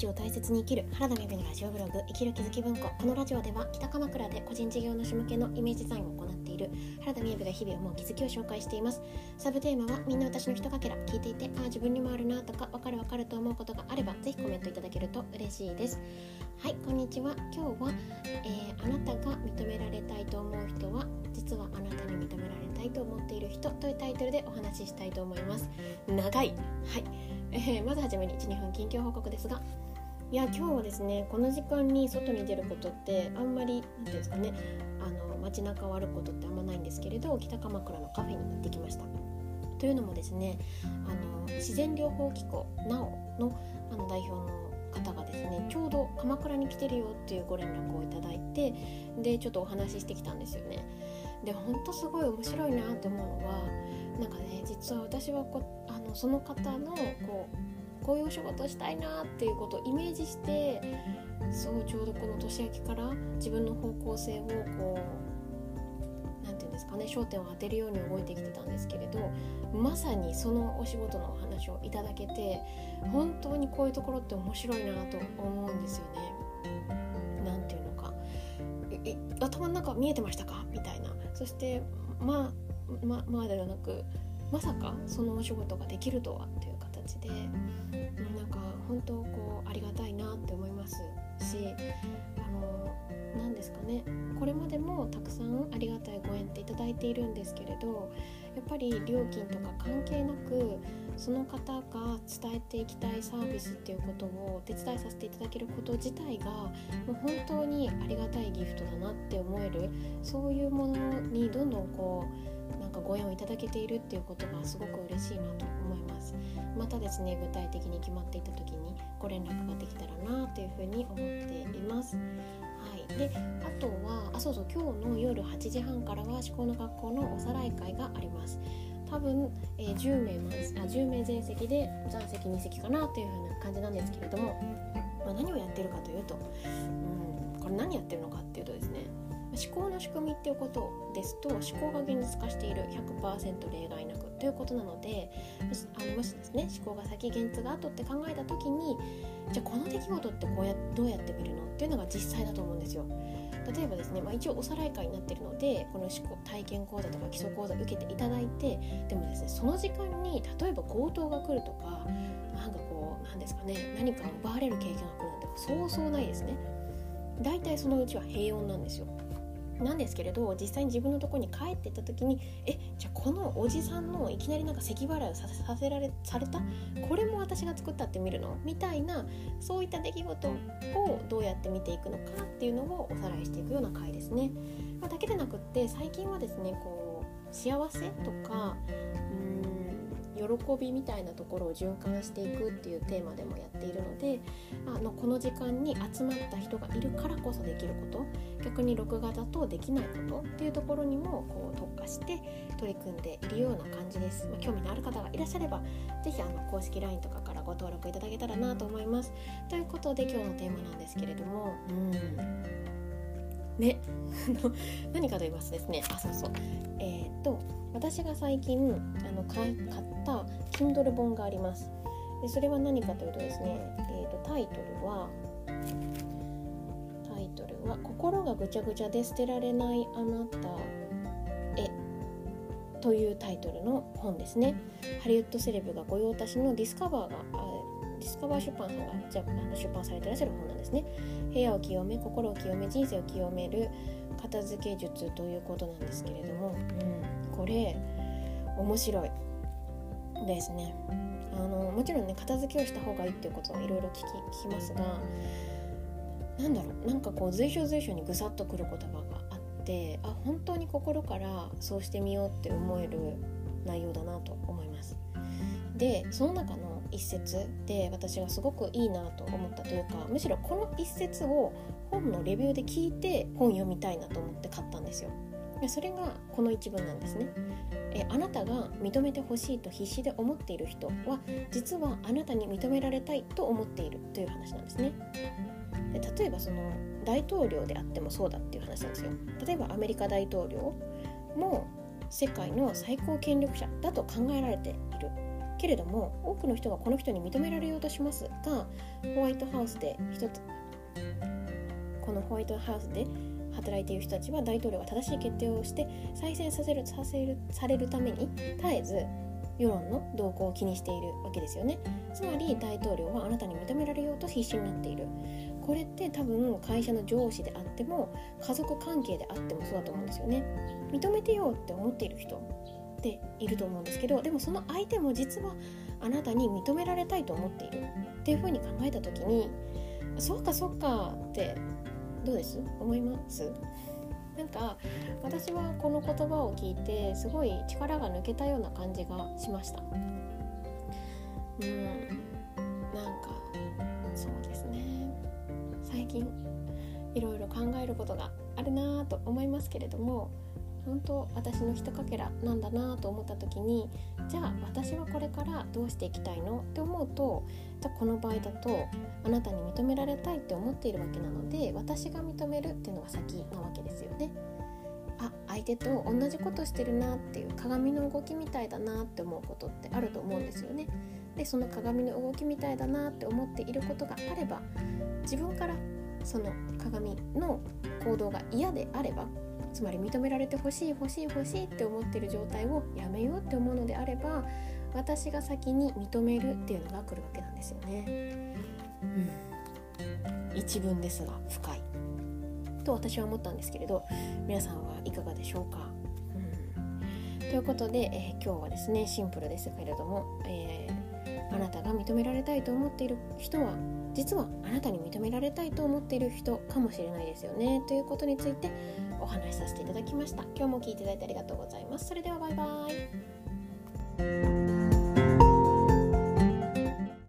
日を大切に生きる原田美部のラジオブログ生きる気づき文庫。このラジオでは北鎌倉で個人事業主向けのイメージデザインを行っている原田美部が日々思う気づきを紹介しています。サブテーマはみんな私のひとかけら聞いていてああ自分にもあるなとかわかるわかると思うことがあればぜひコメントいただけると嬉しいです。はいこんにちは。今日は、えー、あなたが認められたいと思う人は実はあなたに認められたいと思っている人というタイトルでお話ししたいと思います。長い。はい。えー、まずはじめに12分近況報告ですがいや今日はですねこの時間に外に出ることってあんまり何て言うんですかねあの街中を歩くことってあんまないんですけれど北鎌倉のカフェに行ってきました。というのもですねあの自然療法機構 NAO のあの代表の方がですねちょうど鎌倉に来てるよっていうご連絡をいただいてでちょっとお話ししてきたんですよね。でほんとすごい面白いなって思うのはなんかね実は私はこあのその方のこうこういうお仕事したいなっていうことをイメージしてそうちょうどこの年明けから自分の方向性をこう何て言うんですかね焦点を当てるように動いてきてたんですけれどまさにそのお仕事のお話をいただけて本当にこういうところって面白いなと思うんですよね。何て言うのか。頭の中見えてましたか？みたいな。そしてまあままあではなくまさかそのお仕事ができるとはっていう形でなんか本当こうありがたいなって思います。しあの何ですかね。これまでもたくさんありがたいご縁っていただいているんですけれどやっぱり料金とか関係なくその方が伝えていきたいサービスっていうことをお手伝いさせていただけること自体がもう本当にありがたいギフトだなって思えるそういうものにどんどんこうなんかご縁をいただけているっていうことがすごく嬉しいなと思います。またですね具体的に決まっていた時にご連絡ができたらなというふうに思っています。はい、であとはあそうそう今日の夜8時半からは思考の学校のおさらい会があります。多分、えー、10, 名あ10名全席で残席2席かなというふうな感じなんですけれども、まあ、何をやってるかというと、うん、これ何やってるのかっていうとですね思考の仕組みっていうことですと思考が現実化している100%例外なくということなのであのもしですね思考が先現実が後って考えた時にじゃあこの出来事ってこうやどうやって見るのっていうのが実際だと思うんですよ。例えばですね、まあ、一応おさらい会になってるのでこの思考体験講座とか基礎講座受けていただいてでもですねその時間に例えば強盗が来るとかなんかこうなんですかね何か奪われる経験が来るなんてそうそうないですね。大体そのうちは平穏なんですよ。なんですけれど実際に自分のとこに帰ってった時にえじゃあこのおじさんのいきなりなんか咳払いをさせられされた？これも私が作ったって見るの？みたいなそういった出来事をどうやって見ていくのかっていうのをおさらいしていくような回ですね。まあ、だけでなくって最近はですねこう幸せとかうん喜びみたいなところを循環していくっていうテーマでもやっているのであのこの時間に集まった人がいるからこそできること逆に録画だとできないことっていうところにもこう特化して取り組んでいるような感じです、まあ、興味のある方がいらっしゃれば是非あの公式 LINE とかからご登録いただけたらなと思います。ということで今日のテーマなんですけれどもうん。ね。何かと言いますとですね。あそうそう。えー、っと私が最近あの買った Kindle 本があります。でそれは何かというとですね、えー、とタイトルはタイトルは「心がぐちゃぐちゃで捨てられないあなたへ」というタイトルの本ですね。ハリウッドセレブが御用達のディスカバーがディスカバー出版さんがじゃあの出版されていらっしゃる本なんですね。部屋を清め心を清め人生を清める片付け術ということなんですけれども、うん、これ面白いですね。あのもちろんね片付けをした方がいいっていうことはいろいろ聞きますがなんだろうなんかこう随所随所にぐさっとくる言葉があってあ本当に心からそうしてみようって思える内容だなと思いますでその中の一節で私がすごくいいなと思ったというかむしろこの一節を本のレビューで聞いて本読みたいなと思って買ったんですよ。でそれがこの一文なんですね。えあなたが認めてほしいと必死で思っている人は実はあなたに認められたいと思っているという話なんですね。で例えばその大統領であってもそうだっていう話なんですよ。例えばアメリカ大統領も世界の最高権力者だと考えられてけれども多くの人がこの人に認められようとします。がホワイトハウスで一つこのホワイトハウスで働いている人たちは大統領が正しい決定をして再選させるさせるされるために絶えず世論の動向を気にしているわけですよね。つまり大統領はあなたに認められようと必死になっている。これって多分会社の上司であっても家族関係であってもそうだと思うんですよね。認めてよって思っている人。っていると思うんですけどでもその相手も実はあなたに認められたいと思っているっていうふうに考えた時にそうかそうかってどうです？思います？なんか私はこの言葉を聞いてすごい力が抜けたような感じがしました。うんなんかそうですね。最近いろいろ考えることがあるなと思いますけれども本当私のひとかけらなんだなと思った時にじゃあ私はこれからどうしていきたいの？って思うとじゃあこの場合だとあなたに認められたいって思っているわけなので私が認めるっていうのが先なわけですよね。あ相手と同じことしてるなっていう鏡の動きみたいだなって思うことってあると思うんですよね。でその鏡の動きみたいだなって思っていることがあれば自分からその鏡の行動が嫌であればつまり認められてほしい欲しい欲しいって思ってる状態をやめようって思うのであれば私が先に認めるっていうのが来るわけなんですよね。うん、一文ですが深い。と私は思ったんですけれど皆さんはいかがでしょうか、うん、ということで、えー、今日はですねシンプルですけれども、え、あなたが認められたいと思っている人は実はあなたに認められたいと思っている人かもしれないですよね。ということについてお話しさせていただきました。今日も聞いていただいてありがとうございます。それではバイバイ。